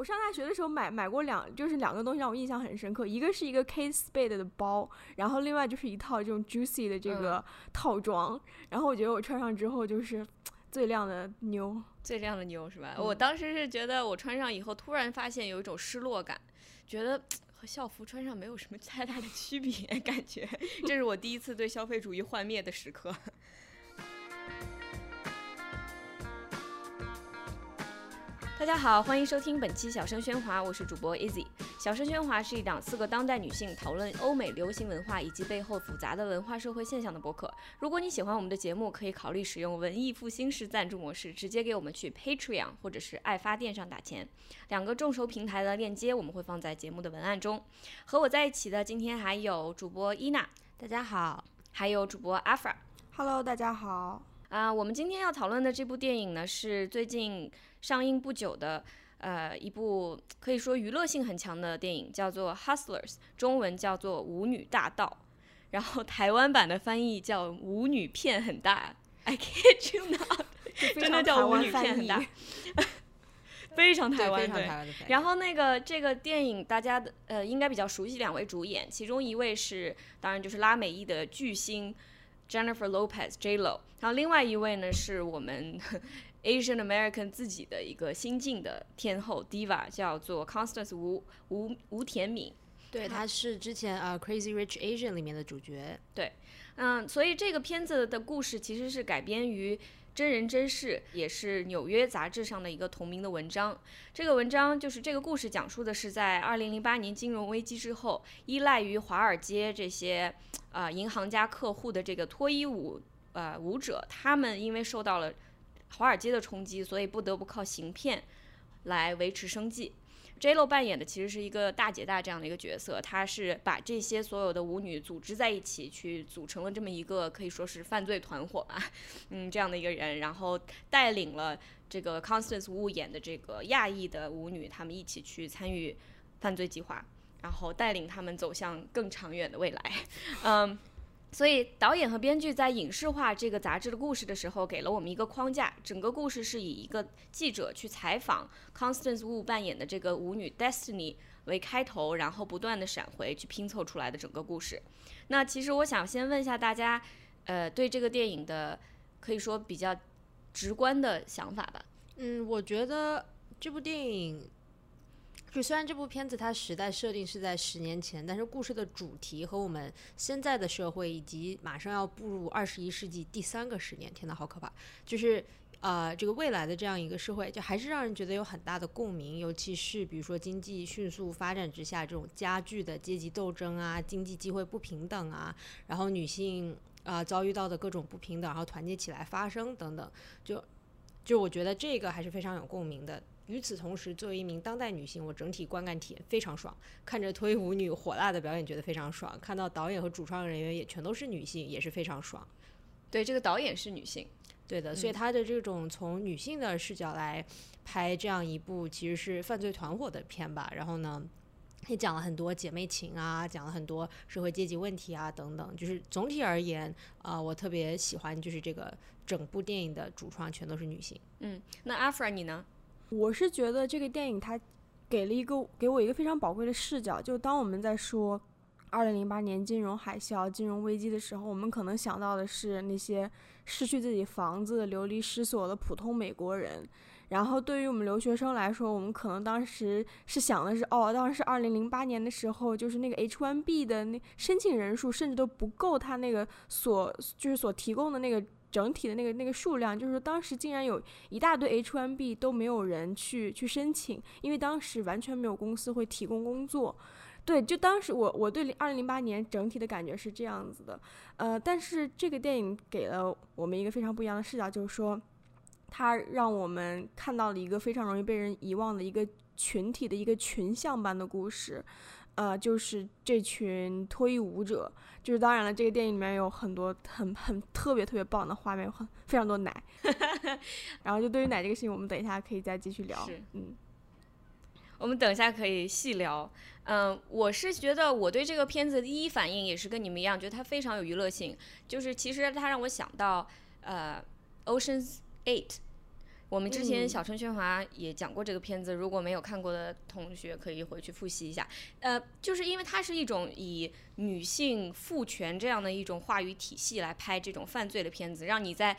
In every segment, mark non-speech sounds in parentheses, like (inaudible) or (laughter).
我上大学的时候买买过两，就是两个东西让我印象很深刻，一个是一个 Kate Spade 的包，然后另外就是一套这种 Juicy 的这个套装，然后我觉得我穿上之后就是最靓的妞，最靓的妞是吧？我当时是觉得我穿上以后，突然发现有一种失落感，觉得和校服穿上没有什么太大的区别，感觉 (laughs) 这是我第一次对消费主义幻灭的时刻。大家好，欢迎收听本期小声喧哗，我是主播 Easy。小声喧哗是一档四个当代女性讨论欧美流行文化以及背后复杂的文化社会现象的播客。如果你喜欢我们的节目，可以考虑使用文艺复兴式赞助模式，直接给我们去 Patreon 或者是爱发电上打钱。两个众筹平台的链接我们会放在节目的文案中。和我在一起的今天还有主播伊娜，大家好；还有主播阿 fra。Hello，大家好。啊，我们今天要讨论的这部电影呢，是最近。上映不久的，呃，一部可以说娱乐性很强的电影，叫做《Hustlers》，中文叫做《舞女大盗》，然后台湾版的翻译叫《舞女片很大》，I can't you not，(laughs) 真的叫《舞女片很大 (laughs)》，非常台湾对。然后那个这个电影大家的呃应该比较熟悉两位主演，其中一位是当然就是拉美裔的巨星 Jennifer Lopez J Lo，然后另外一位呢是我们。Asian American 自己的一个新晋的天后 Diva 叫做 Constance 吴吴吴田敏，对，她是之前啊 Crazy Rich Asian 里面的主角，对，嗯，所以这个片子的故事其实是改编于真人真事，也是纽约杂志上的一个同名的文章。这个文章就是这个故事讲述的是在2008年金融危机之后，依赖于华尔街这些啊银行家客户的这个脱衣舞呃舞者，他们因为受到了华尔街的冲击，所以不得不靠行骗来维持生计。J Lo 扮演的其实是一个大姐大这样的一个角色，她是把这些所有的舞女组织在一起，去组成了这么一个可以说是犯罪团伙吧，(laughs) 嗯，这样的一个人，然后带领了这个 Constance Wu 演的这个亚裔的舞女，他们一起去参与犯罪计划，然后带领他们走向更长远的未来，(laughs) 嗯。所以，导演和编剧在影视化这个杂志的故事的时候，给了我们一个框架。整个故事是以一个记者去采访 Constance Wu 扮演的这个舞女 Destiny 为开头，然后不断的闪回去拼凑出来的整个故事。那其实我想先问一下大家，呃，对这个电影的可以说比较直观的想法吧。嗯，我觉得这部电影。就虽然这部片子它时代设定是在十年前，但是故事的主题和我们现在的社会以及马上要步入二十一世纪第三个十年，天呐，好可怕！就是呃，这个未来的这样一个社会，就还是让人觉得有很大的共鸣。尤其是比如说经济迅速发展之下，这种加剧的阶级斗争啊，经济机会不平等啊，然后女性啊遭遇到的各种不平等，然后团结起来发声等等，就就我觉得这个还是非常有共鸣的。与此同时，作为一名当代女性，我整体观感体验非常爽。看着脱衣舞女火辣的表演，觉得非常爽；看到导演和主创人员也全都是女性，也是非常爽。对，这个导演是女性，对的。所以她的这种从女性的视角来拍这样一部其实是犯罪团伙的片吧。然后呢，也讲了很多姐妹情啊，讲了很多社会阶级问题啊等等。就是总体而言，啊，我特别喜欢就是这个整部电影的主创全都是女性。嗯，那阿弗尔你呢？我是觉得这个电影它给了一个给我一个非常宝贵的视角，就当我们在说二零零八年金融海啸、金融危机的时候，我们可能想到的是那些失去自己房子、流离失所的普通美国人。然后对于我们留学生来说，我们可能当时是想的是，哦，当时二零零八年的时候，就是那个 H1B 的那申请人数甚至都不够他那个所就是所提供的那个。整体的那个那个数量，就是说当时竟然有一大堆 H1B 都没有人去去申请，因为当时完全没有公司会提供工作。对，就当时我我对二零零八年整体的感觉是这样子的，呃，但是这个电影给了我们一个非常不一样的视角，就是说，它让我们看到了一个非常容易被人遗忘的一个群体的一个群像般的故事。呃，就是这群脱衣舞者，就是当然了，这个电影里面有很多很很特别特别棒的画面，很非常多奶。(laughs) 然后就对于奶这个事情，我们等一下可以再继续聊。嗯，我们等一下可以细聊。嗯，我是觉得我对这个片子第一反应也是跟你们一样，觉得它非常有娱乐性。就是其实它让我想到呃，《Ocean's Eight》。我们之前嗯小春喧哗也讲过这个片子，如果没有看过的同学可以回去复习一下。呃，就是因为它是一种以女性父权这样的一种话语体系来拍这种犯罪的片子，让你在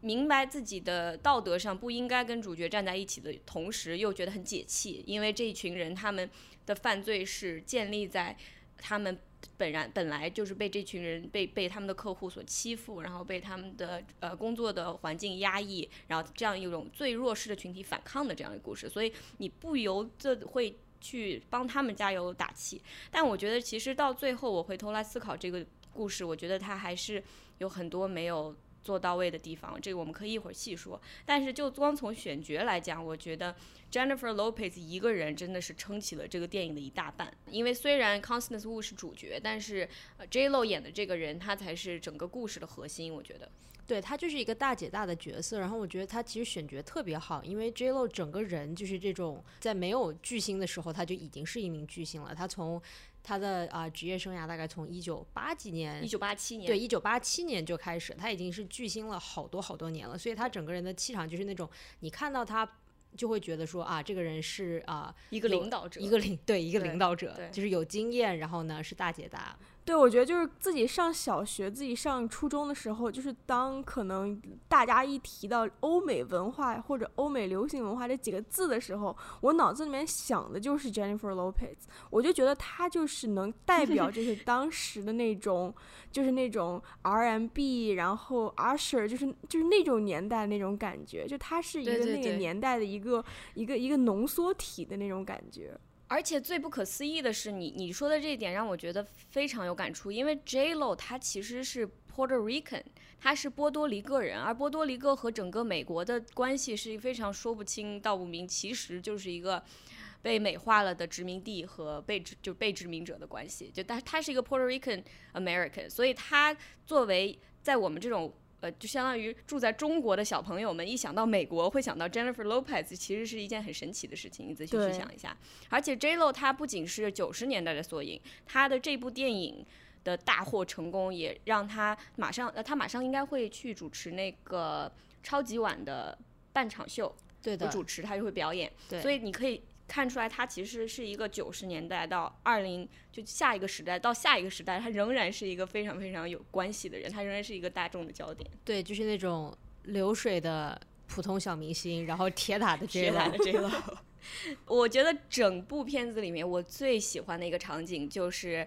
明白自己的道德上不应该跟主角站在一起的同时，又觉得很解气，因为这一群人他们的犯罪是建立在他们本然本来就是被这群人被被他们的客户所欺负，然后被他们的呃工作的环境压抑，然后这样一种最弱势的群体反抗的这样一个故事，所以你不由得会去帮他们加油打气。但我觉得其实到最后，我回头来思考这个故事，我觉得它还是有很多没有。做到位的地方，这个我们可以一会儿细说。但是就光从选角来讲，我觉得 Jennifer Lopez 一个人真的是撑起了这个电影的一大半。因为虽然 Constance Wu 是主角，但是 J Lo 演的这个人，他才是整个故事的核心。我觉得，对她就是一个大姐大的角色，然后我觉得她其实选角特别好，因为 J Lo 整个人就是这种在没有巨星的时候，她就已经是一名巨星了。她从她的啊、职业生涯大概从一九八几年一九八七年，对，一九八七年就开始，他已经是巨星了好多好多年了，所以他整个人的气场就是那种，你看到他就会觉得说啊，这个人是啊、一个领导者，一个领对一个领导者，就是有经验，然后呢是大姐大，对，我觉得就是自己上小学、自己上初中的时候，就是当可能大家一提到欧美文化或者欧美流行文化这几个字的时候，我脑子里面想的就是 Jennifer Lopez，我就觉得她就是能代表 (laughs) 就是当时的那种，就是那种 R&B，然后 Usher，就是就是那种年代那种感觉，就她是一个那个年代的一个一个一个浓缩体的那种感觉。而且最不可思议的是你，你说的这一点让我觉得非常有感触，因为 J Lo 他其实是 Puerto Rican，他是波多黎各人，而波多黎各和整个美国的关系是非常说不清道不明，其实就是一个被美化了的殖民地和被就被殖民者的关系。就他他是一个 Puerto Rican American，所以他作为在我们这种呃，就相当于住在中国的小朋友们，一想到美国会想到 Jennifer Lopez，其实是一件很神奇的事情。你仔细去想一下，而且 J Lo 她不仅是九十年代的缩影，她的这部电影的大获成功，也让她马上呃，她马上应该会去主持那个超级碗的半场秀，对的，不主持，他就会表演。对所以你可以看出来，他其实是一个九十年代到二零就下一个时代到下一个时代，他仍然是一个非常非常有关系的人，他仍然是一个大众的焦点。对，就是那种流水的普通小明星，然后铁打的打 Lo，的 J Lo。(laughs) 我觉得整部片子里面，我最喜欢的一个场景就是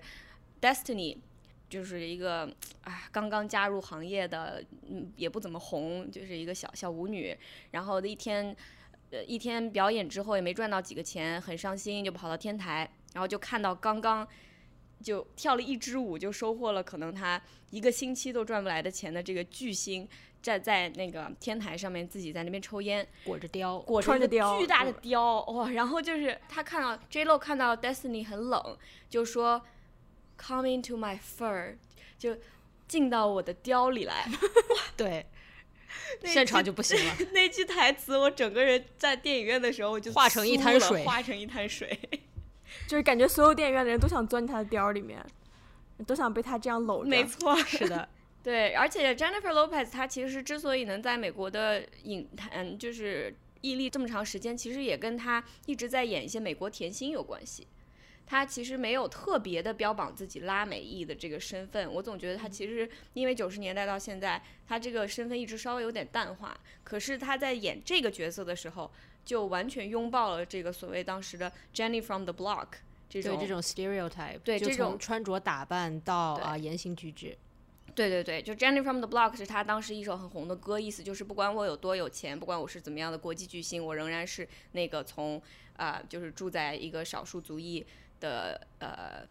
Destiny，就是一个啊刚刚加入行业的，嗯，也不怎么红，就是一个小小舞女，然后一天。呃，一天表演之后也没赚到几个钱，很伤心，就跑到天台，然后就看到刚刚就跳了一支舞，就收获了可能他一个星期都赚不来的钱的这个巨星，站在那个天台上面自己在那边抽烟，裹着貂，裹着貂巨大的貂哇，然后就是他看到 J Lo 看到 Destiny 很冷，就说 Come into my fur，就进到我的貂里来。(laughs) 对，那 (laughs) 现场就不行了。(laughs) 那句台词，我整个人在电影院的时候我就化成一滩水化成一滩水。(laughs) 就是感觉所有电影院的人都想钻进他的貂里面，都想被他这样搂着。没错，是的，对，而且 Jennifer Lopez 她其实之所以能在美国的影坛就是屹立这么长时间，其实也跟她一直在演一些美国甜心有关系。她其实没有特别的标榜自己拉美裔的这个身份，我总觉得他其实因为九十年代到现在，他这个身份一直稍微有点淡化。可是他在演这个角色的时候，就完全拥抱了这个所谓当时的 Jenny from the Block 这种对这种 stereotype，对这种穿着打扮到对啊言行举止，对对对，就 Jenny from the Block 是他当时一首很红的歌，意思就是不管我有多有钱，不管我是怎么样的国际巨星，我仍然是那个从啊、就是住在一个少数族裔的呃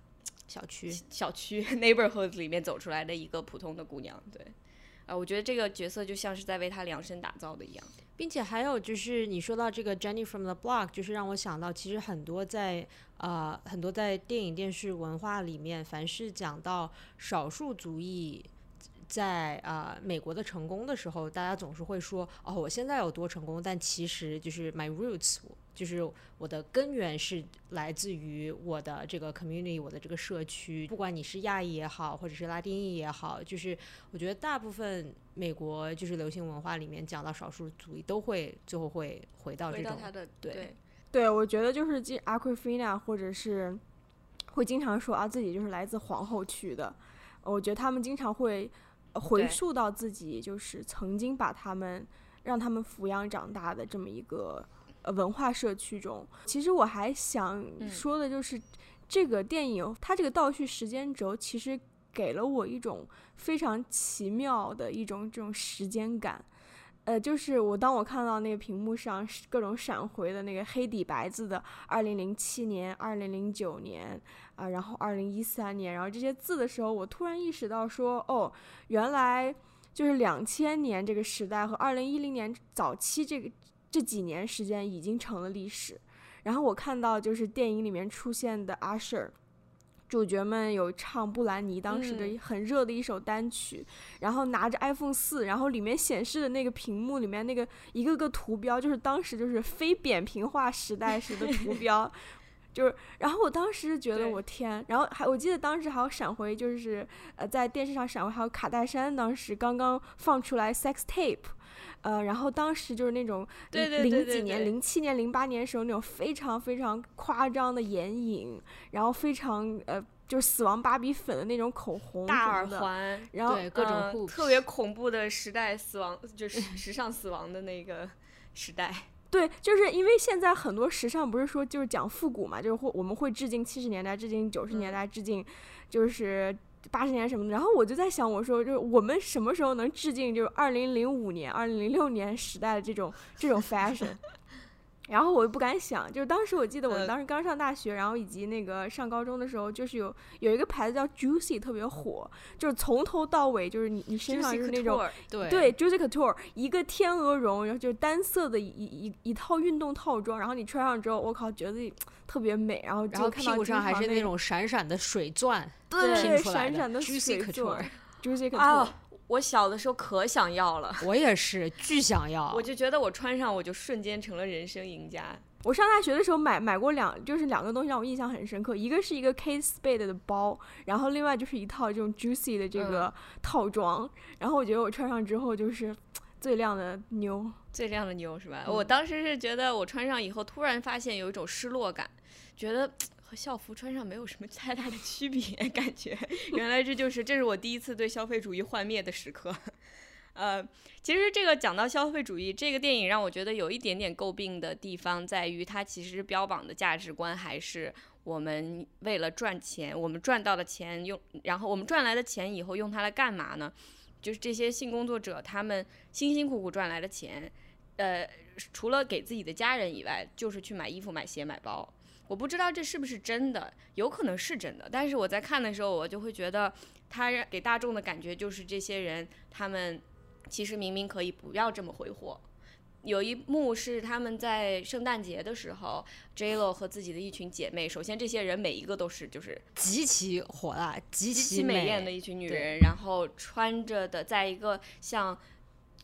小区。小区 neighborhood 里面走出来的一个普通的姑娘。对，啊、我觉得这个角色就像是在为她量身打造的一样。并且还有就是你说到这个 Jenny from the Block，就是让我想到，其实很多在啊很多在电影电视文化里面，凡是讲到少数族裔在啊、美国的成功的时候，大家总是会说哦，我现在有多成功，但其实就是 my roots，就是我的根源是来自于我的这个 community，我的这个社区，不管你是亚裔也好，或者是拉丁裔也好，就是我觉得大部分美国就是流行文化里面讲到少数族裔，都会最后会回到这种回到他的对对。对，我觉得就是这 Aquafina 或者是会经常说啊自己就是来自皇后区的，我觉得他们经常会呃回溯到自己就是曾经把他们让他们抚养长大的这么一个呃文化社区中。其实我还想嗯说的就是，这个电影它这个倒叙时间轴其实给了我一种非常奇妙的一种这种时间感。呃，就是我当我看到那个屏幕上各种闪回的那个黑底白字的二零零七年、二零零九年啊、然后二零一三年，然后这些字的时候，我突然意识到说，哦，原来就是两千年这个时代和二零一零年早期这个这几年时间已经成了历史。然后我看到就是电影里面出现的 Usher。主角们有唱布兰妮当时的嗯。很热的一首单曲，然后拿着 iPhone 四，然后里面显示的那个屏幕里面那个一个个图标，就是当时就是非扁平化时代时的图标，就是，然后我当时觉得我天，然后还我记得当时还有闪回，就是呃在电视上闪回，还有卡戴珊当时刚刚放出来 sex tape。呃，然后当时就是那种零几年、对零七年、零八年时候那种非常非常夸张的眼影，然后非常呃就是死亡芭比粉的那种口红大耳环，然后各种呃特别恐怖的时代死亡，就是时尚死亡的那个时代。对，就是因为现在很多时尚不是说就是讲复古嘛，就是会我们会致敬七十年代，致敬九十年嗯代，致敬就是八十年什么的。然后我就在想，我说就是我们什么时候能致敬就是二零零五年、二零零六年时代的这种这种 fashion？然后我又不敢想，就是当时我记得我呃当时刚上大学，然后以及那个上高中的时候，就是有有一个牌子叫 Juicy 特别火，就是从头到尾就是你你身上就是那种对对，Juicy Couture 一个天鹅绒，然后就是单色的一一一一套运动套装，然后你穿上之后，我靠，觉得自 (tsk) 己特别美，然后然后就看到屁股上还是那种闪闪的水钻对闪闪的水钻 (laughs) Couture。Juicy Couture，、啊，我小的时候可想要了，(laughs) 我也是巨想要，我就觉得我穿上我就瞬间成了人生赢家。我上大学的时候买买过两，就是两个东西让我印象很深刻，一个是一个 Kate Spade 的包，然后另外就是一套这种 Juicy 的这个套装，然后我觉得我穿上之后就是最靓的妞。最靓的妞是吧？嗯我当时是觉得我穿上以后，突然发现有一种失落感，觉得校服穿上没有什么 (laughs) 太大的区别，感觉原来这就是这是我第一次对消费主义幻灭的时刻。呃，其实这个讲到消费主义，这个电影让我觉得有一点点诟病的地方在于，它其实标榜的价值观还是我们为了赚钱，我们赚到的钱用，然后我们赚来的钱以后用它来干嘛呢？就是这些性工作者他们辛辛苦苦赚来的钱，呃，除了给自己的家人以外，就是去买衣服、买鞋、买包。我不知道这是不是真的，有可能是真的，但是我在看的时候，我就会觉得，他给大众的感觉就是这些人他们其实明明可以不要这么挥霍。有一幕是他们在圣诞节的时候，J Lo 和自己的一群姐妹，首先这些人每一个都是就是极其火辣、极其美艳的一群女人，然后穿着的在一个像。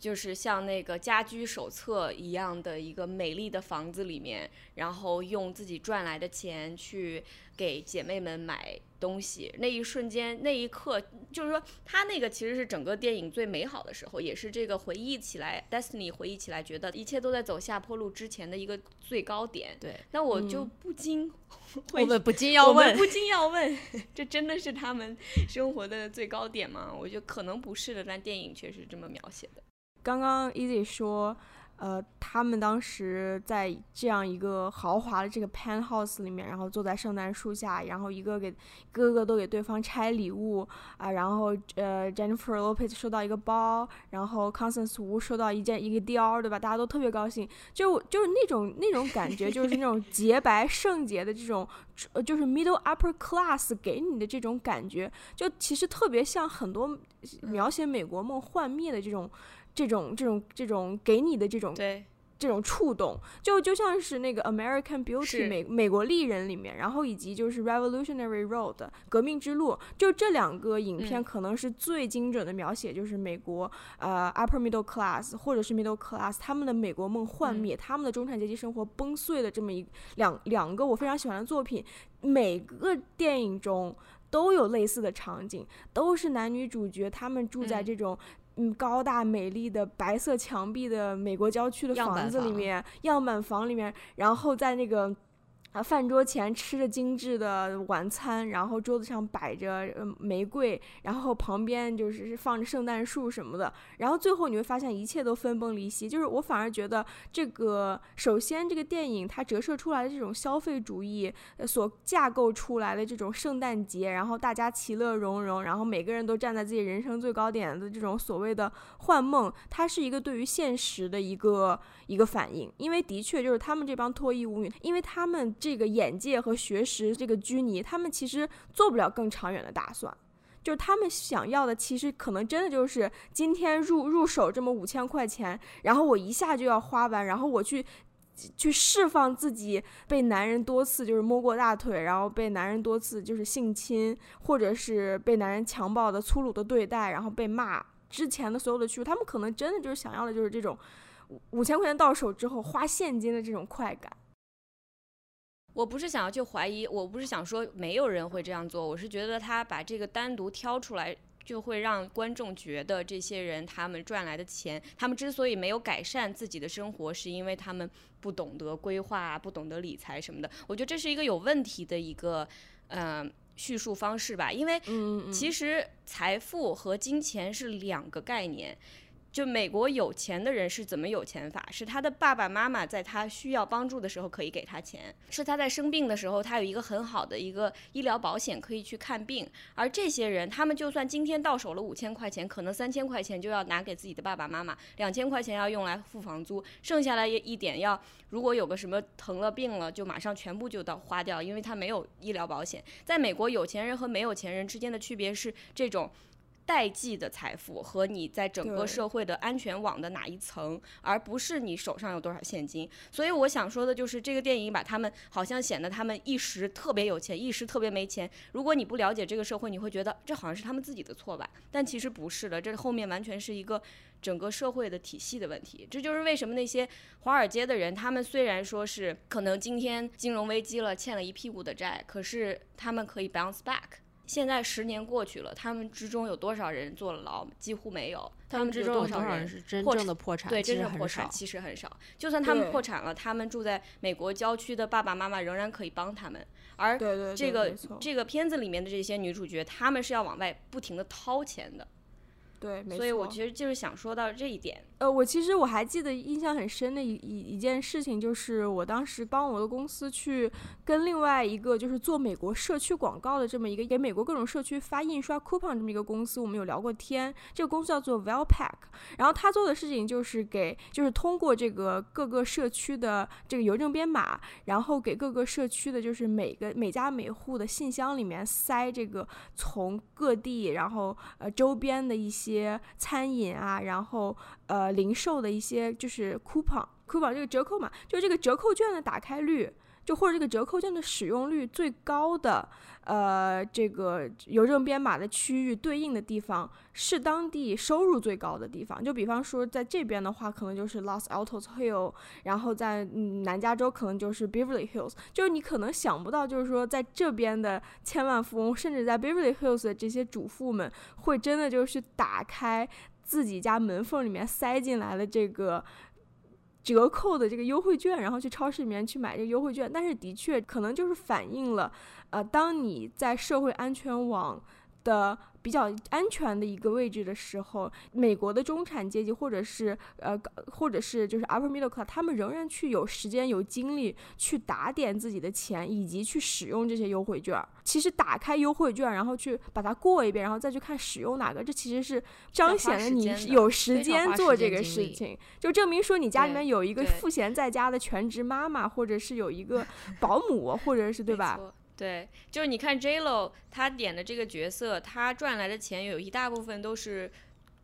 就是像那个家居手册一样的一个美丽的房子里面，然后用自己赚来的钱去给姐妹们买东西。那一瞬间，那一刻，就是说，他那个其实是整个电影最美好的时候，也是这个回忆起来，Destiny 回忆起来，觉得一切都在走下坡路之前的一个最高点。对，那我就嗯不禁 (laughs) 我们不禁 (laughs) 要问，我们不禁要问，这真的是他们生活的最高点吗？我觉得可能不是的，但电影却是这么描写的。刚刚 Easy 说，呃，他们当时在这样一个豪华的这个 penthouse 里面，然后坐在圣诞树下，然后一个给个个都给对方拆礼物啊，然后呃 Jennifer Lopez 收到一个包，然后 Constance Wu 收到一件一个 Dior，对吧？大家都特别高兴，就就是那种那种感觉，就是那种 (laughs) 洁白圣洁的这种，呃，就是 middle upper class 给你的这种感觉，就其实特别像很多描写美国梦幻灭的这种。这种这种这种给你的这种对，这种触动，就就像是那个 American Beauty 是。美美国丽人里面，然后以及就是 Revolutionary Road 革命之路，就这两个影片嗯。可能是最精准的描写，就是美国呃 upper middle class 或者是 middle class 他们的美国梦幻嗯。灭，他们的中产阶级生活崩碎的这么一两两个我非常喜欢的作品，每个电影中。都有类似的场景，都是男女主角他们住在嗯。这种嗯高大美丽的白色墙壁的美国郊区的房子里房面，样板房里面，然后在那个。啊，饭桌前吃着精致的晚餐，然后桌子上摆着玫瑰，然后旁边就是放着圣诞树什么的，然后最后你会发现一切都分崩离析。就是我反而觉得这个，首先这个电影它折射出来的这种消费主义，呃所架构出来的这种圣诞节，然后大家其乐融融，然后每个人都站在自己人生最高点的这种所谓的幻梦，它是一个对于现实的一个一个反应。因为的确就是他们这帮脱衣舞女，因为他们这个眼界和学识这个拘泥，他们其实做不了更长远的打算。就是他们想要的，其实可能真的就是今天入入手这么五千块钱，然后我一下就要花完，然后我去去释放自己被男人多次就是摸过大腿，然后被男人多次就是性侵，或者是被男人强暴的粗鲁的对待，然后被骂之前的所有的屈辱，他们可能真的就是想要的就是这种五五千块钱到手之后花现金的这种快感。我不是想要去怀疑，我不是想说没有人会这样做，我是觉得他把这个单独挑出来，就会让观众觉得这些人他们赚来的钱，他们之所以没有改善自己的生活，是因为他们不懂得规划、不懂得理财什么的。我觉得这是一个有问题的一个，嗯、叙述方式吧，因为其实财富和金钱是两个概念。就美国有钱的人是怎么有钱法？是他的爸爸妈妈在他需要帮助的时候可以给他钱，是他在生病的时候他有一个很好的一个医疗保险可以去看病。而这些人，他们就算今天到手了五千块钱，可能三千块钱就要拿给自己的爸爸妈妈，两千块钱要用来付房租，剩下来一点要如果有个什么疼了病了，就马上全部就到花掉，因为他没有医疗保险。在美国，有钱人和没有钱人之间的区别是这种。代际的财富和你在整个社会的安全网的哪一层，而不是你手上有多少现金。所以我想说的就是，这个电影把他们好像显得他们一时特别有钱，一时特别没钱。如果你不了解这个社会，你会觉得这好像是他们自己的错吧？但其实不是的，这后面完全是一个整个社会的体系的问题。这就是为什么那些华尔街的人，他们虽然说是可能今天金融危机了，欠了一屁股的债，可是他们可以 bounce back。现在十年过去了，他们之中有多少人坐了牢？几乎没有。他们之中有多少人人是真正的破产？对，真正破产。其实很少。就算他们破产了，他们住在美国郊区的爸爸妈妈仍然可以帮他们。而这个这个片子里面的这些女主角，她们是要往外不停的掏钱的。对，没错。所以我其实就是想说到这一点。呃，我其实我还记得印象很深的一一一件事情，就是我当时帮我的公司去跟另外一个就是做美国社区广告的这么一个给美国各种社区发印刷 coupon 这么一个公司，我们有聊过天。这个公司叫做 Wellpack，然后他做的事情就是给就是通过这个各个社区的这个邮政编码，然后给各个社区的就是每个每家每户的信箱里面塞这个从各地然后呃周边的一些餐饮啊，然后呃零售的一些就是 coupon coupon 这个折扣嘛，就是这个折扣券的打开率，就或者这个折扣券的使用率最高的呃这个邮政编码的区域对应的地方是当地收入最高的地方。就比方说在这边的话，可能就是 Los Altos Hill，然后在南加州可能就是 Beverly Hills，就是你可能想不到，就是说在这边的千万富翁，甚至在 Beverly Hills 的这些主妇们，会真的就是打开自己家门缝里面塞进来了这个折扣的这个优惠券，然后去超市里面去买这个优惠券。但是的确可能就是反映了，呃，当你在社会安全网的比较安全的一个位置的时候，美国的中产阶级或者是呃或者是就是 upper middle class，他们仍然去有时间有精力去打点自己的钱，以及去使用这些优惠券儿。其实打开优惠券，然后去把它过一遍，然后再去看使用哪个，这其实是彰显了你有时间做这个事情，就证明说你家里面有一个赋闲在家的全职妈妈，或者是有一个保姆，或者是 (laughs) 对吧？对，就是你看 J Lo 她演的这个角色，她赚来的钱有一大部分都是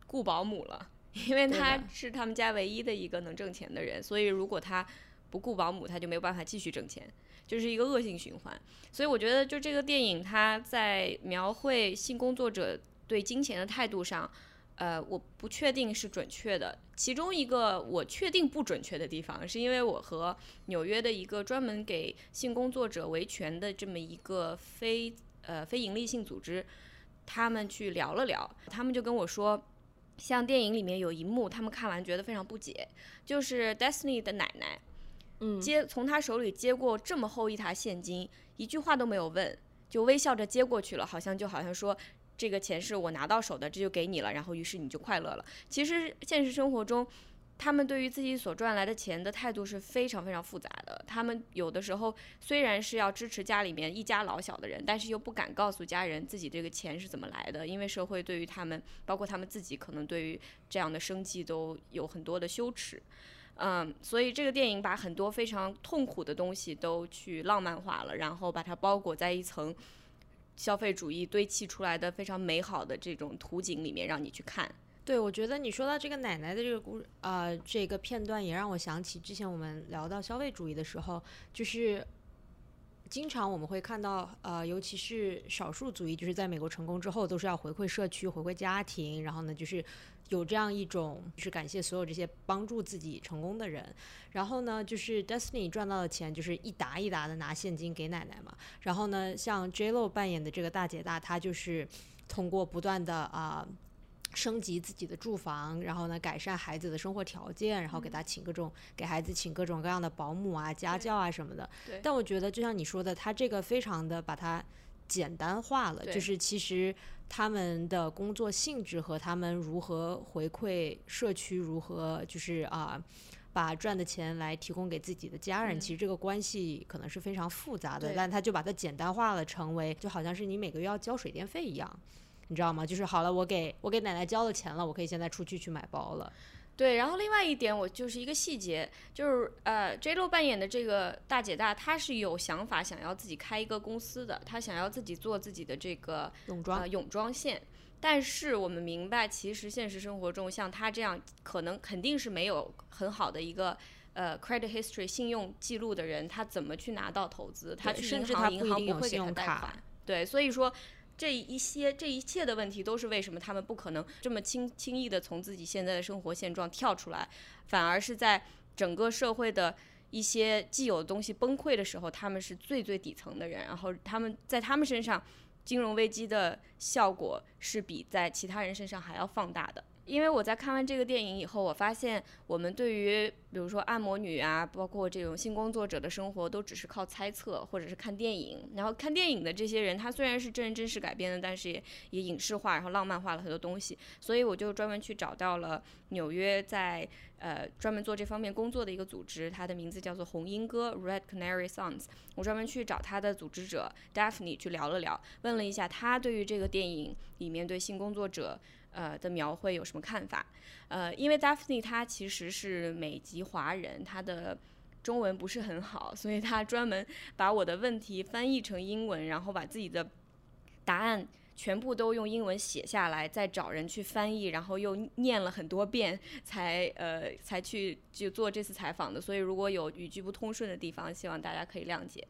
雇保姆了。(laughs) 因为他是他们家唯一的一个能挣钱的人，所以如果他不雇保姆，他就没有办法继续挣钱，就是一个恶性循环。所以我觉得，就这个电影，它在描绘性工作者对金钱的态度上，呃，我不确定是准确的。其中一个我确定不准确的地方，是因为我和纽约的一个专门给性工作者维权的这么一个非呃非盈利性组织，他们去聊了聊，他们就跟我说。像电影里面有一幕，他们看完觉得非常不解，就是 Destiny 的奶奶，嗯，接从他手里接过这么厚一沓现金，一句话都没有问，就微笑着接过去了，好像就好像说这个钱是我拿到手的，这就给你了，然后于是你就快乐了。其实现实生活中。他们对于自己所赚来的钱的态度是非常非常复杂的。他们有的时候虽然是要支持家里面一家老小的人，但是又不敢告诉家人自己这个钱是怎么来的，因为社会对于他们，包括他们自己，可能对于这样的生计都有很多的羞耻。嗯，所以这个电影把很多非常痛苦的东西都去浪漫化了，然后把它包裹在一层消费主义堆砌出来的非常美好的这种图景里面，让你去看。对，我觉得你说到这个奶奶的这个故事，呃，这个片段也让我想起之前我们聊到消费主义的时候，就是经常我们会看到，呃，尤其是少数族裔，就是在美国成功之后，都是要回馈社区、回馈家庭，然后呢，就是有这样一种，就是感谢所有这些帮助自己成功的人。然后呢，就是 Destiny 赚到的钱，就是一沓一沓的拿现金给奶奶嘛。然后呢，像 J Lo 扮演的这个大姐大，她就是通过不断的啊。升级自己的住房，然后呢，改善孩子的生活条件，然后给他请各种给孩子请各种各样的保姆啊、家教啊什么的。但我觉得，就像你说的，他这个非常的把它简单化了，就是其实他们的工作性质和他们如何回馈社区，如何就是啊，把赚的钱来提供给自己的家人，其实这个关系可能是非常复杂的。但他就把它简单化了，成为就好像是你每个月要交水电费一样。你知道吗？就是好了，我给我给奶奶交了钱了，我可以现在出去去买包了。对，然后另外一点，我就是一个细节，就是呃，J Lo 扮演的这个大姐大，她是有想法想要自己开一个公司的，她想要自己做自己的这个泳装泳装线。但是我们明白，其实现实生活中，像她这样，可能肯定是没有很好的一个呃 credit history 信用记录的人，他怎么去拿到投资？他去甚至他银行不会给他贷款。对，所以说。这一些这一切的问题，都是为什么他们不可能这么轻轻易的从自己现在的生活现状跳出来，反而是在整个社会的一些既有的东西崩溃的时候，他们是最最底层的人，然后他们在他们身上，金融危机的效果是比在其他人身上还要放大的。因为我在看完这个电影以后，我发现我们对于比如说按摩女啊，包括这种性工作者的生活，都只是靠猜测或者是看电影。然后看电影的这些人，他虽然是真人真事改编的，但是也也影视化，然后浪漫化了很多东西。所以我就专门去找到了纽约在呃专门做这方面工作的一个组织，它的名字叫做红鹰哥 （Red Canary Songs）。我专门去找他的组织者 Daphne 去聊了聊，问了一下他对于这个电影里面对性工作者。呃的描绘有什么看法？呃，因为 Daphne 她其实是美籍华人，她的中文不是很好，所以她专门把我的问题翻译成英文，然后把自己的答案全部都用英文写下来，再找人去翻译，然后又念了很多遍，才呃才去就做这次采访的。所以如果有语句不通顺的地方，希望大家可以谅解。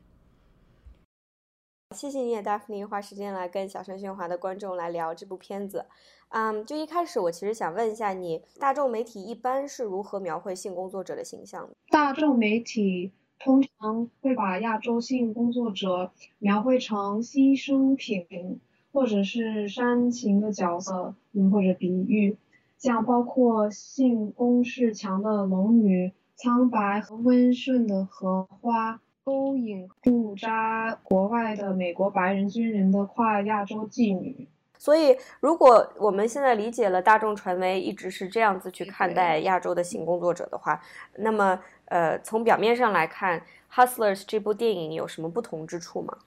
谢谢你也 Daphne 花时间来跟小声喧哗的观众来聊这部片子。嗯，就一开始我其实想问一下你，大众媒体一般是如何描绘性工作者的形象的？大众媒体通常会把亚洲性工作者描绘成牺牲品，或者是煽情的角色，嗯，或者比喻，像包括性攻势强的龙女、苍白和温顺的荷花。勾引驻扎国外的美国白人军人的跨亚洲妓女，所以如果我们现在理解了大众传媒一直是这样子去看待亚洲的性工作者的话，那么呃，从表面上来看，《Hustlers》这部电影有什么不同之处吗？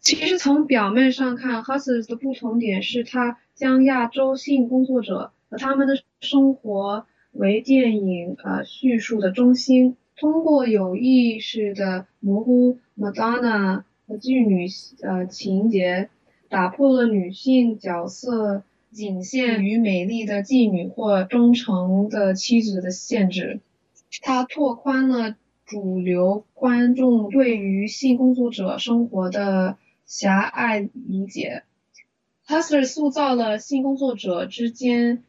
其实从表面上看，《Hustlers》的不同点是它将亚洲性工作者和他们的生活为电影呃叙述的中心。通过有意识的模糊 Madonna 和妓女呃情节，打破了女性角色仅限于美丽的妓女或忠诚的妻子的限制。它拓宽了主流观众对于性工作者生活的狭隘理解。Hustler 塑造了性工作者之间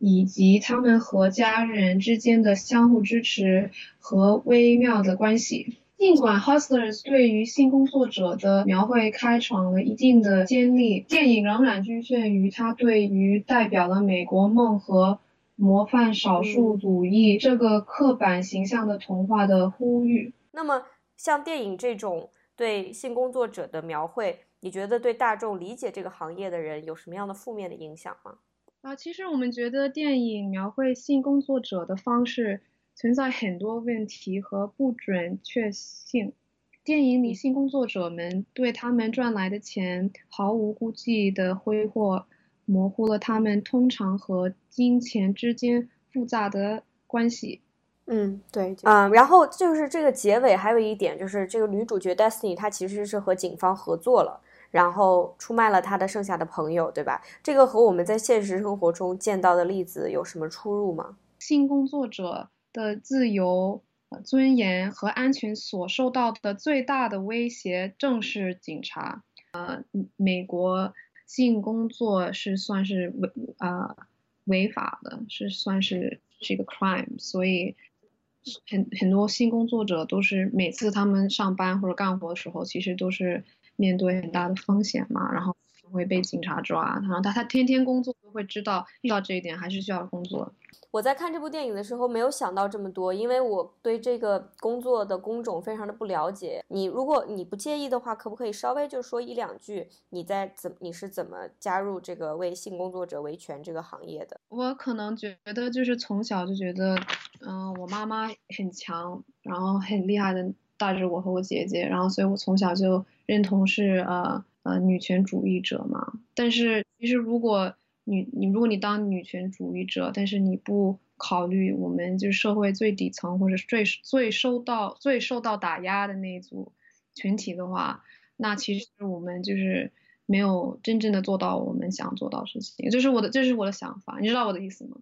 以及他们和家人之间的相互支持和微妙的关系。尽管 Hustlers 对于性工作者的描绘开创了一定的先例，电影仍然局限于它对于代表了美国梦和模范少数主义这个刻板形象的童话的呼吁。那么，像电影这种对性工作者的描绘，你觉得对大众理解这个行业的人有什么样的负面的影响吗？啊，其实我们觉得电影描绘性工作者的方式。存在很多问题和不准确性。电影里性工作者们对他们赚来的钱毫无顾忌的挥霍，模糊了他们通常和金钱之间复杂的关系。嗯，对，嗯，然后就是这个结尾还有一点，就是这个女主角 Destiny 她其实是和警方合作了，然后出卖了他的剩下的朋友，对吧？这个和我们在现实生活中见到的例子有什么出入吗？性工作者。的自由、尊严和安全所受到的最大的威胁正是警察。呃，美国性工作是算是违呃违法的，是算是是一个 crime，所以很很多性工作者都是每次他们上班或者干活的时候，其实都是面对很大的风险嘛，然后会被警察抓。然后他他天天工作都会知道遇到这一点，还是需要工作。我在看这部电影的时候没有想到这么多，因为我对这个工作的工种非常的不了解。你如果你不介意的话，可不可以稍微就说一两句？你在怎你是怎么加入这个为性工作者维权这个行业的？我可能觉得就是从小就觉得，嗯，我妈妈很强，然后很厉害的带着我和我姐姐，然后所以我从小就认同是呃呃女权主义者嘛。但是其实如果女你如果你当女权主义者，但是你不考虑我们就是社会最底层或者最最受到最受到打压的那一组群体的话，那其实我们就是没有真正的做到我们想做到的事情。这是我的这是我的想法，你知道我的意思吗？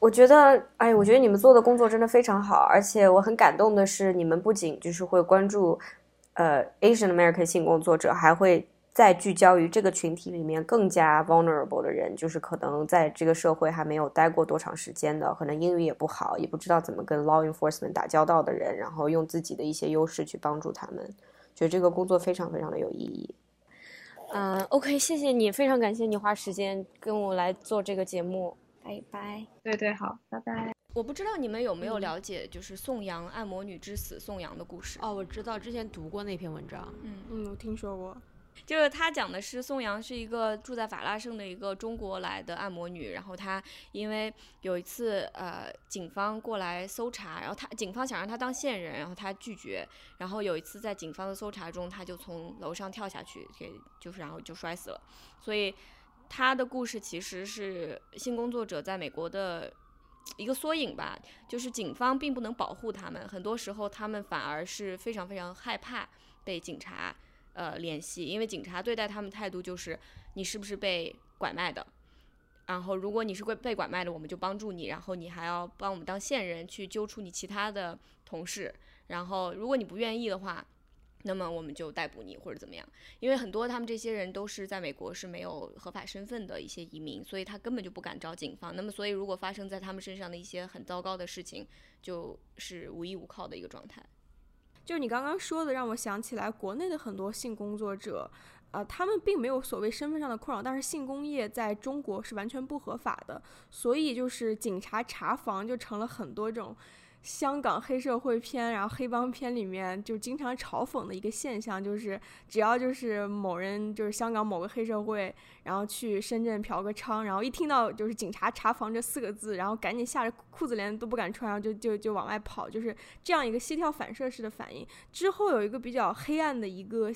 我觉得，哎，我觉得你们做的工作真的非常好，而且我很感动的是，你们不仅就是会关注呃 Asian American 性工作者，还会。再聚焦于这个群体里面更加 vulnerable 的人，就是可能在这个社会还没有待过多长时间的，可能英语也不好，也不知道怎么跟 law enforcement 打交道的人，然后用自己的一些优势去帮助他们，觉得这个工作非常非常的有意义。嗯，OK，谢谢你，非常感谢你花时间跟我来做这个节目，拜拜。对对，好，拜拜。我不知道你们有没有了解，就是宋阳按摩女之死宋阳的故事。哦，我知道，之前读过那篇文章。嗯嗯，我听说过。就是他讲的是宋阳是一个住在法拉盛的一个中国来的按摩女，然后她因为有一次呃警方过来搜查，然后她警方想让她当线人，然后她拒绝，然后有一次在警方的搜查中，她就从楼上跳下去，给就是然后就摔死了。所以她的故事其实是性工作者在美国的一个缩影吧，就是警方并不能保护他们，很多时候他们反而是非常非常害怕被警察。呃，联系，因为警察对待他们态度就是你是不是被拐卖的，然后如果你是被被拐卖的，我们就帮助你，然后你还要帮我们当线人去揪出你其他的同事，然后如果你不愿意的话，那么我们就逮捕你或者怎么样，因为很多他们这些人都是在美国是没有合法身份的一些移民，所以他根本就不敢找警方，那么所以如果发生在他们身上的一些很糟糕的事情，就是无依无靠的一个状态。就你刚刚说的，让我想起来国内的很多性工作者，呃，他们并没有所谓身份上的困扰，但是性工业在中国是完全不合法的，所以就是警察查房就成了很多这种。香港黑社会片，然后黑帮片里面就经常嘲讽的一个现象，就是只要就是某人就是香港某个黑社会，然后去深圳嫖个娼，然后一听到就是警察查房这四个字，然后赶紧吓得裤子连都不敢穿，然后就就就往外跑，就是这样一个膝跳反射式的反应。之后有一个比较黑暗的一个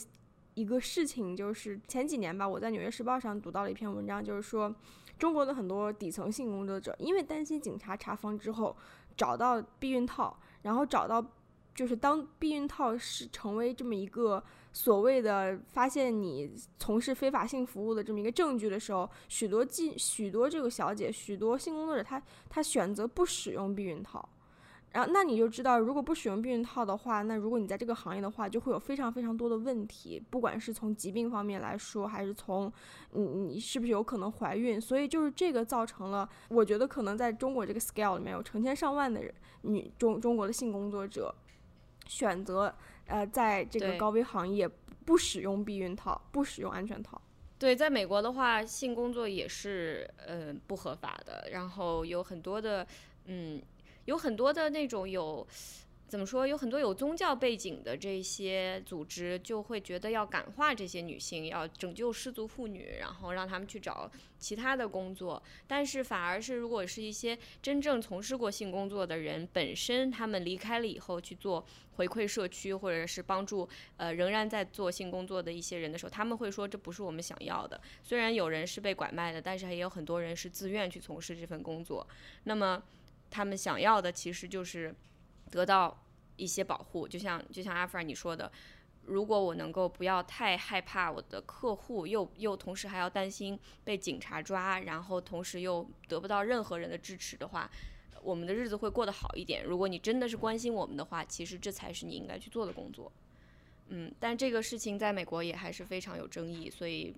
一个事情，就是前几年吧，我在《纽约时报》上读到了一篇文章，就是说中国的很多底层性工作者因为担心警察查房之后。找到避孕套，然后找到就是当避孕套是成为这么一个所谓的发现你从事非法性服务的这么一个证据的时候，许多进许多这个小姐，许多性工作者，她她选择不使用避孕套。然后，那你就知道，如果不使用避孕套的话，那如果你在这个行业的话，就会有非常非常多的问题，不管是从疾病方面来说，还是从你你是不是有可能怀孕。所以就是这个造成了，我觉得可能在中国这个 scale 里面有成千上万的人，女中中国的性工作者选择呃在这个高危行业不使用避孕套，不使用安全套。对，在美国的话，性工作也是呃不合法的，然后有很多的嗯，有很多的那种有怎么说，有很多有宗教背景的这些组织就会觉得要感化这些女性，要拯救失足妇女，然后让她们去找其他的工作。但是反而是如果是一些真正从事过性工作的人本身，他们离开了以后去做回馈社区，或者是帮助呃仍然在做性工作的一些人的时候，他们会说这不是我们想要的。虽然有人是被拐卖的，但是也有很多人是自愿去从事这份工作。那么他们想要的其实就是得到一些保护，就像就像阿弗尔你说的。如果我能够不要太害怕我的客户，又又同时还要担心被警察抓，然后同时又得不到任何人的支持的话，我们的日子会过得好一点。如果你真的是关心我们的话，其实这才是你应该去做的工作。嗯，但这个事情在美国也还是非常有争议，所以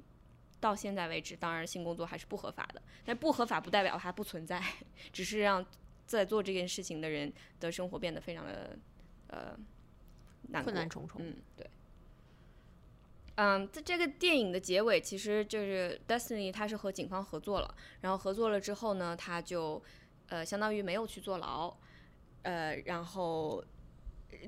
到现在为止，当然性工作还是不合法的。但不合法不代表它不存在，只是让在做这件事情的人的生活变得非常的呃难困难重重。嗯，对。嗯，在这个电影的结尾，其实就是 Destiny 他是和警方合作了，然后合作了之后呢，他就呃相当于没有去坐牢，呃，然后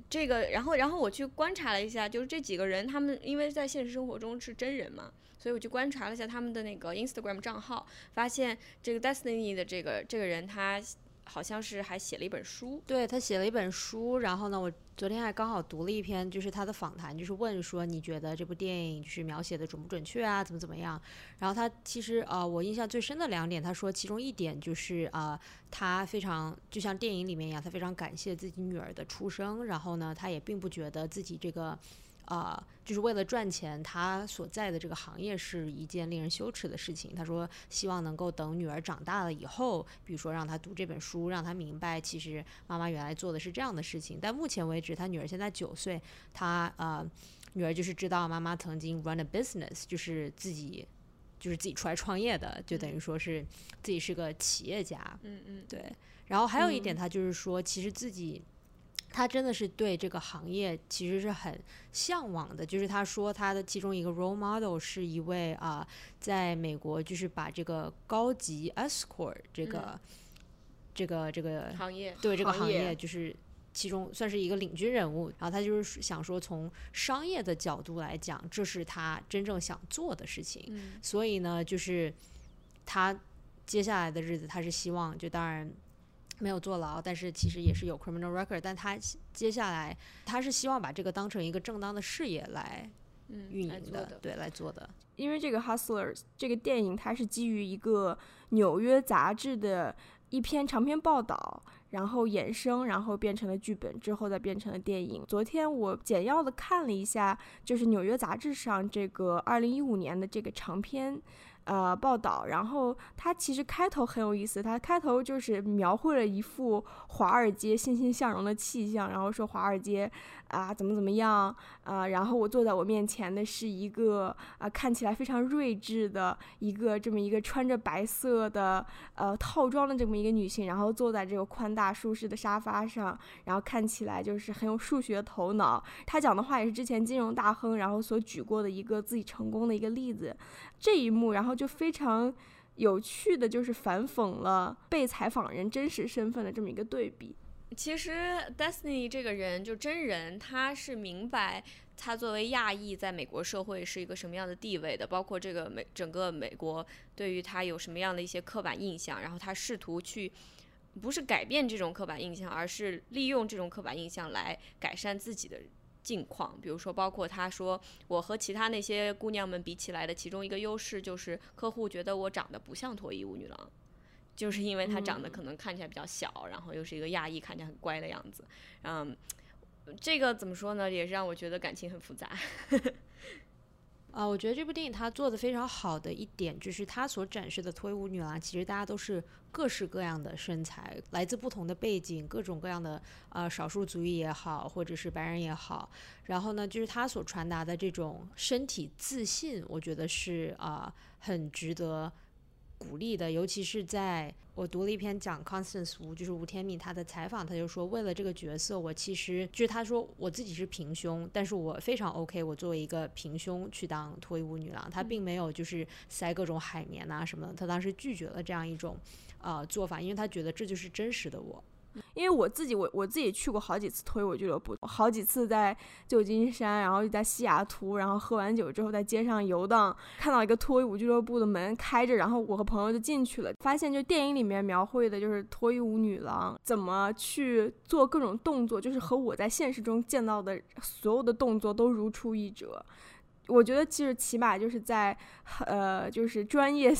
这个，然后然后我去观察了一下，就是这几个人，他们因为在现实生活中是真人嘛，所以我去观察了一下他们的那个 Instagram 账号，发现这个 Destiny 的这个这个人他好像是还写了一本书，对他写了一本书，然后呢，我昨天还刚好读了一篇，就是他的访谈，就是问说你觉得这部电影就是描写的准不准确啊，怎么怎么样？然后他其实呃，我印象最深的两点，他说其中一点就是啊、他非常就像电影里面一样，他非常感谢自己女儿的出生，然后呢，他也并不觉得自己这个。啊、就是为了赚钱，他所在的这个行业是一件令人羞耻的事情。他说，希望能够等女儿长大了以后，比如说让她读这本书，让她明白，其实妈妈原来做的是这样的事情。但目前为止，他女儿现在九岁，他呃，女儿就是知道妈妈曾经 run a business，就是自己就是自己出来创业的，就等于说是自己是个企业家。嗯嗯，对，然后还有一点，他就是说，其实自己他真的是对这个行业其实是很向往的。就是他说他的其中一个 role model 是一位啊、在美国就是把这个高级 escort 这个、这个这个行业对这个行行业业就是其中算是一个领军人物，然后他就是想说从商业的角度来讲，这是他真正想做的事情。嗯所以呢，就是他接下来的日子，他是希望就当然没有坐牢，但是其实也是有 criminal record，但他接下来他是希望把这个当成一个正当的事业来嗯运营的，来的对，来做的。因为这个《Hustlers》这个电影，它是基于一个纽约杂志的一篇长篇报道，然后衍生，然后变成了剧本，之后再变成了电影。昨天我简要的看了一下，就是纽约杂志上这个二零一五年的这个长篇。呃，报道，然后它其实开头很有意思，它开头就是描绘了一幅华尔街欣欣向荣的气象，然后说华尔街啊怎么怎么样啊、然后我坐在我面前的是一个啊、看起来非常睿智的一个这么一个穿着白色的呃套装的这么一个女性，然后坐在这个宽大舒适的沙发上，然后看起来就是很有数学头脑。她讲的话也是之前金融大亨然后所举过的一个自己成功的一个例子。这一幕，然后就非常有趣的就是反讽了被采访人真实身份的这么一个对比。其实 Destiny 这个人就真人，他是明白他作为亚裔在美国社会是一个什么样的地位的，包括这个美整个美国对于他有什么样的一些刻板印象，然后他试图去不是改变这种刻板印象，而是利用这种刻板印象来改善自己的境况。比如说，包括他说我和其他那些姑娘们比起来的其中一个优势就是客户觉得我长得不像脱衣舞女郎。就是因为她长得可能看起来比较小，然后又是一个亚裔，看起来很乖的样子，嗯，这个怎么说呢？也是让我觉得感情很复杂。(laughs) 啊，我觉得这部电影它做的非常好的一点，就是它所展示的脱衣舞女郎，其实大家都是各式各样的身材，来自不同的背景，各种各样的呃少数族裔也好，或者是白人也好。然后呢，就是它所传达的这种身体自信，我觉得是啊很值得。鼓励的，尤其是在我读了一篇讲 Constance Wu，就是吴天敏他的采访，他就说，为了这个角色，我其实就是他说我自己是平胸，但是我非常 OK，我作为一个平胸去当脱衣舞女郎，他并没有就是塞各种海绵啊什么的，他当时拒绝了这样一种呃做法，因为他觉得这就是真实的我。因为我自己，我我自己去过好几次脱衣舞俱乐部，好几次在旧金山，然后在西雅图，然后喝完酒之后在街上游荡，看到一个脱衣舞俱乐部的门开着，然后我和朋友就进去了，发现就电影里面描绘的就是脱衣舞女郎怎么去做各种动作，就是和我在现实中见到的所有的动作都如出一辙。我觉得其实起码就是在，呃，就是专业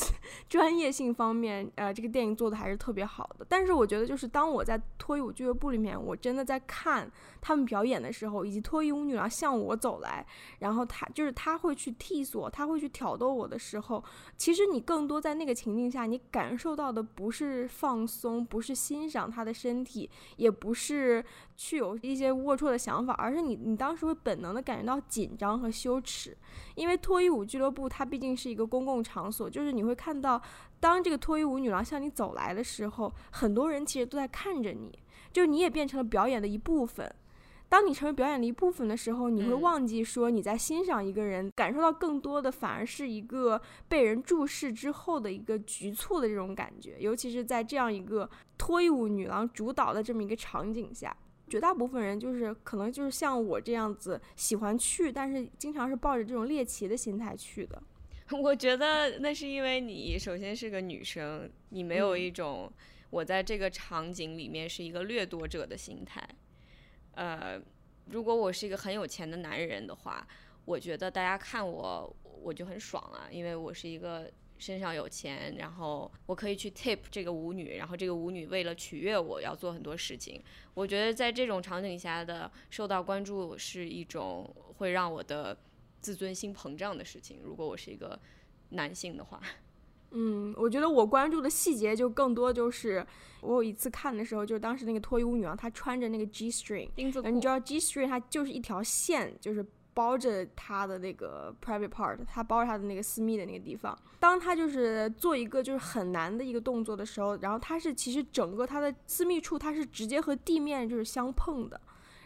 专业性方面，呃，这个电影做的还是特别好的。但是我觉得，就是当我在脱衣舞俱乐部里面，我真的在看他们表演的时候，以及脱衣舞女郎向我走来，然后他就是他会去替索，他会去挑逗我的时候，其实你更多在那个情境下，你感受到的不是放松，不是欣赏他的身体，也不是去有一些龌龊的想法，而是你你当时会本能的感觉到紧张和羞耻。因为脱衣舞俱乐部它毕竟是一个公共场所，就是你会看到，当这个脱衣舞女郎向你走来的时候，很多人其实都在看着你，就你也变成了表演的一部分。当你成为表演的一部分的时候，你会忘记说你在欣赏一个人，感受到更多的反而是一个被人注视之后的一个局促的这种感觉，尤其是在这样一个脱衣舞女郎主导的这么一个场景下。绝大部分人就是可能就是像我这样子喜欢去，但是经常是抱着这种猎奇的心态去的。(laughs) 我觉得那是因为你首先是个女生，你没有一种我在这个场景里面是一个掠夺者的心态。呃，如果我是一个很有钱的男人的话，我觉得大家看我我就很爽啊，因为我是一个。身上有钱，然后我可以去 tip 这个舞女，然后这个舞女为了取悦我要做很多事情。我觉得在这种场景下的受到关注是一种会让我的自尊心膨胀的事情。如果我是一个男性的话，嗯，我觉得我关注的细节就更多，就是我有一次看的时候，就是当时那个脱衣舞女王，她穿着那个 G string，你知道 G string 它就是一条线，就是。包着她的那个 private part，他包着她的那个私密的那个地方。当她就是做一个就是很难的一个动作的时候，然后她是其实整个她的私密处，他是直接和地面就是相碰的。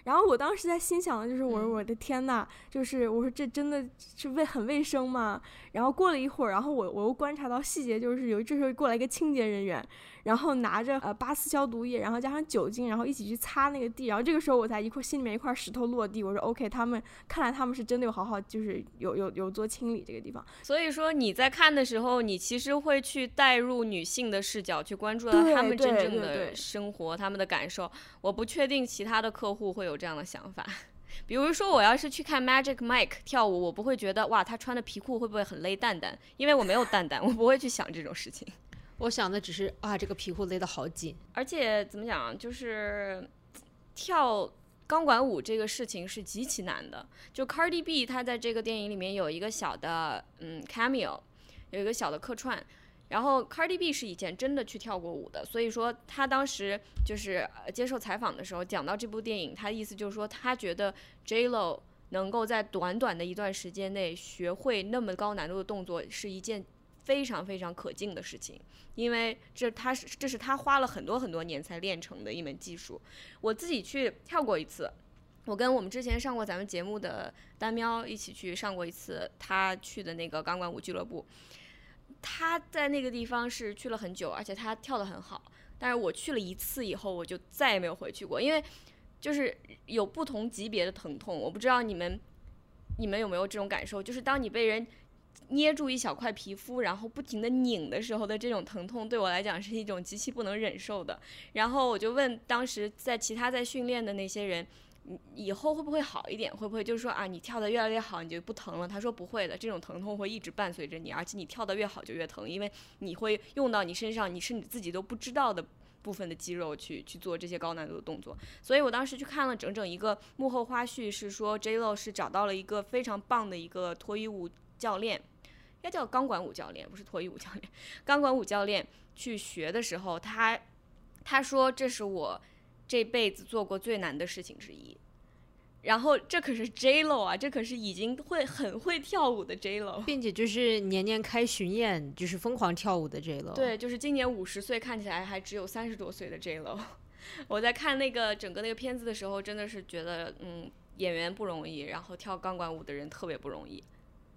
然后我当时在心想的就是，我说我的天呐，就是我说这真的是卫很卫生吗？然后过了一会儿，然后我我又观察到细节，就是有这时候过来一个清洁人员。然后拿着呃八四消毒液，然后加上酒精，然后一起去擦那个地，然后这个时候我才一块心里面一块石头落地，我说 OK，他们看来他们是真的有好好就是有有有做清理这个地方。所以说你在看的时候，你其实会去带入女性的视角去关注到他们真正的生活，他们的感受。我不确定其他的客户会有这样的想法，比如说我要是去看 Magic Mike 跳舞，我不会觉得哇他穿的皮裤会不会很勒蛋蛋，因为我没有蛋蛋，我不会去想这种事情。我想的只是啊，这个皮裤勒得好紧，而且怎么讲，就是跳钢管舞这个事情是极其难的。就 Cardi B 他在这个电影里面有一个小的嗯 cameo，有一个小的客串。然后 Cardi B 是以前真的去跳过舞的，所以说他当时就是接受采访的时候讲到这部电影，他的意思就是说他觉得 J Lo 能够在短短的一段时间内学会那么高难度的动作是一件。非常非常可敬的事情，因为这他是这是他花了很多很多年才练成的一门技术。我自己去跳过一次，我跟我们之前上过咱们节目的丹喵一起去上过一次，他去的那个钢管舞俱乐部。他在那个地方是去了很久，而且他跳得很好。但是我去了一次以后，我就再也没有回去过，因为就是有不同级别的疼痛。我不知道你们你们有没有这种感受，就是当你被人。捏住一小块皮肤，然后不停的拧的时候的这种疼痛，对我来讲是一种极其不能忍受的。然后我就问当时在其他在训练的那些人，以后会不会好一点？会不会就是说啊，你跳得越来越好，你就不疼了？他说不会的，这种疼痛会一直伴随着你，而且你跳得越好就越疼，因为你会用到你身上你是你自己都不知道的部分的肌肉去去做这些高难度的动作。所以我当时去看了整整一个幕后花絮，是说 J Lo 是找到了一个非常棒的一个脱衣舞教练，应该叫钢管舞教练，不是脱衣舞教练，(laughs) 钢管舞教练去学的时候，他他说这是我这辈子做过最难的事情之一。然后这可是 J Lo 啊，这可是已经会很会跳舞的 J Lo，并且就是年年开巡演，就是疯狂跳舞的 J Lo。对，就是今年五十岁，看起来还只有三十多岁的 J Lo。(laughs) 我在看那个整个那个片子的时候，真的是觉得，嗯，演员不容易，然后跳钢管舞的人特别不容易。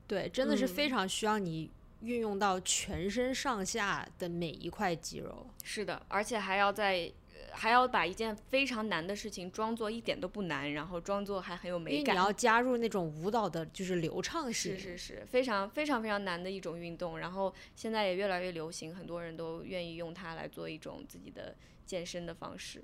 对，真的是非常需要你运用到全身上下的每一块肌肉。是的，而且还要在。还要把一件非常难的事情装作一点都不难，然后装作还很有美感。你要加入那种舞蹈的，就是流畅性。是是是，非常非常非常难的一种运动。然后现在也越来越流行，很多人都愿意用它来做一种自己的健身的方式。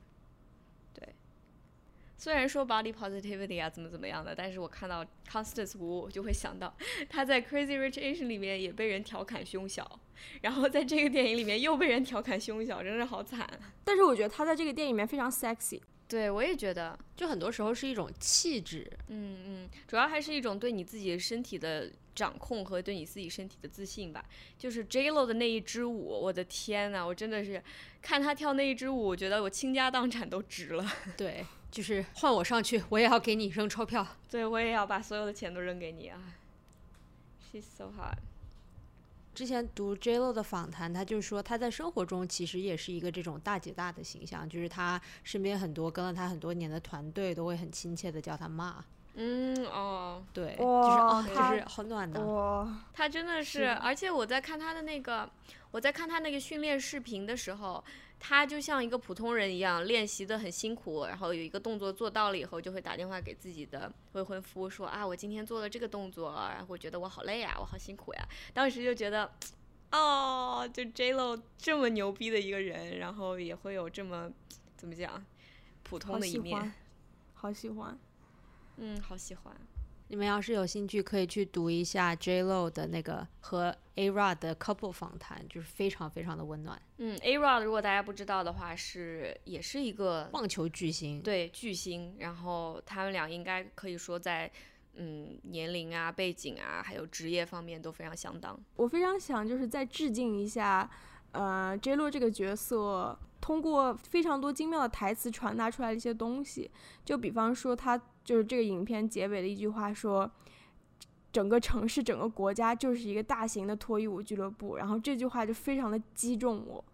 对。虽然说 body positivity 啊怎么怎么样的，但是我看到 Constance Wu 就会想到他在 Crazy Rich Asian 里面也被人调侃胸小，然后在这个电影里面又被人调侃胸小，真是好惨。但是我觉得他在这个电影里面非常 sexy。对，我也觉得，就很多时候是一种气质，嗯嗯，主要还是一种对你自己身体的掌控和对你自己身体的自信吧。就是 J Lo 的那一支舞，我的天呐，我真的是看他跳那一支舞，我觉得我倾家荡产都值了。(laughs) 对，就是换我上去，我也要给你扔钞票，对我也要把所有的钱都扔给你啊。She's so hot。之前读 J Lo 的访谈，他就说他在生活中其实也是一个这种大姐大的形象，就是他身边很多跟了他很多年的团队都会很亲切的叫他妈。嗯哦，对，就是哦，就是好暖的。哇，他真的是，而且我在看他的那个，我在看他那个训练视频的时候。他就像一个普通人一样，练习的很辛苦，然后有一个动作做到了以后，就会打电话给自己的未婚夫说啊，我今天做了这个动作，然后我觉得我好累啊，我好辛苦呀。当时就觉得，哦，就 J Lo 这么牛逼的一个人，然后也会有这么怎么讲普通的一面，好喜欢，嗯，好喜欢。你们要是有兴趣，可以去读一下 J Lo 的那个和 A Rod 的 couple 访谈，就是非常非常的温暖。嗯，A Rod 如果大家不知道的话，是也是一个棒球巨星，对巨星。然后他们俩应该可以说在嗯年龄啊、背景啊，还有职业方面都非常相当。我非常想就是再致敬一下，呃，J Lo 这个角色。通过非常多精妙的台词传达出来的一些东西，就比方说他就是这个影片结尾的一句话说，整个城市、整个国家就是一个大型的脱衣舞俱乐部，然后这句话就非常的击中我。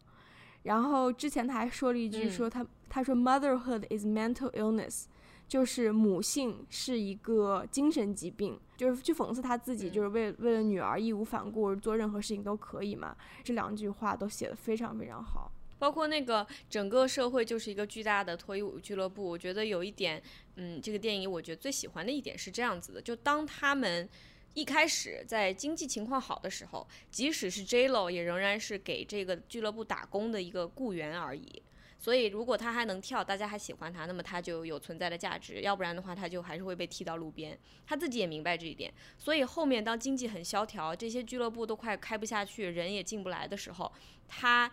然后之前他还说了一句，说他他说 motherhood is mental illness，就是母性是一个精神疾病，就是去讽刺他自己，就是为为了女儿义无反顾做任何事情都可以嘛。这两句话都写的非常非常好。包括那个整个社会就是一个巨大的脱衣舞俱乐部，我觉得有一点，嗯，这个电影我觉得最喜欢的一点是这样子的，就当他们一开始在经济情况好的时候，即使是 J Lo 也仍然是给这个俱乐部打工的一个雇员而已。所以如果他还能跳，大家还喜欢他，那么他就有存在的价值；要不然的话，他就还是会被踢到路边。他自己也明白这一点，所以后面当经济很萧条，这些俱乐部都快开不下去，人也进不来的时候，他。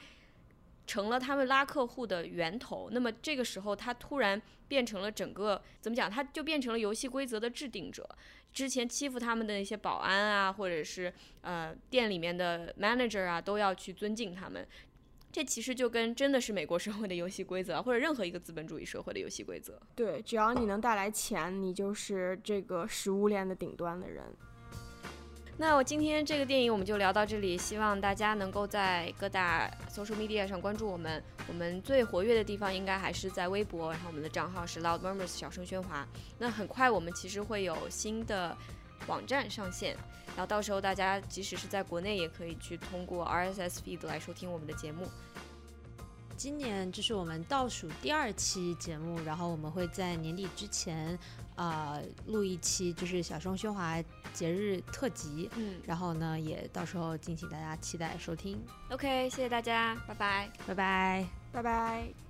成了他们拉客户的源头，那么这个时候他突然变成了整个怎么讲？他就变成了游戏规则的制定者。之前欺负他们的那些保安啊，或者是呃店里面的 manager 啊，都要去尊敬他们。这其实就跟真的是美国社会的游戏规则，或者任何一个资本主义社会的游戏规则。对，只要你能带来钱，你就是这个食物链的顶端的人。那我今天这个电影我们就聊到这里，希望大家能够在各大 social media 上关注我们。我们最活跃的地方应该还是在微博，然后我们的账号是 Loud Murmurs 小声喧哗。那很快我们其实会有新的网站上线，然后到时候大家即使是在国内也可以去通过 RSS feed 来收听我们的节目。今年这是我们倒数第二期节目，然后我们会在年底之前。啊，录一期就是小声喧哗节日特辑，嗯，然后呢，也到时候敬请大家期待收听。OK，谢谢大家，拜拜，拜拜，拜拜。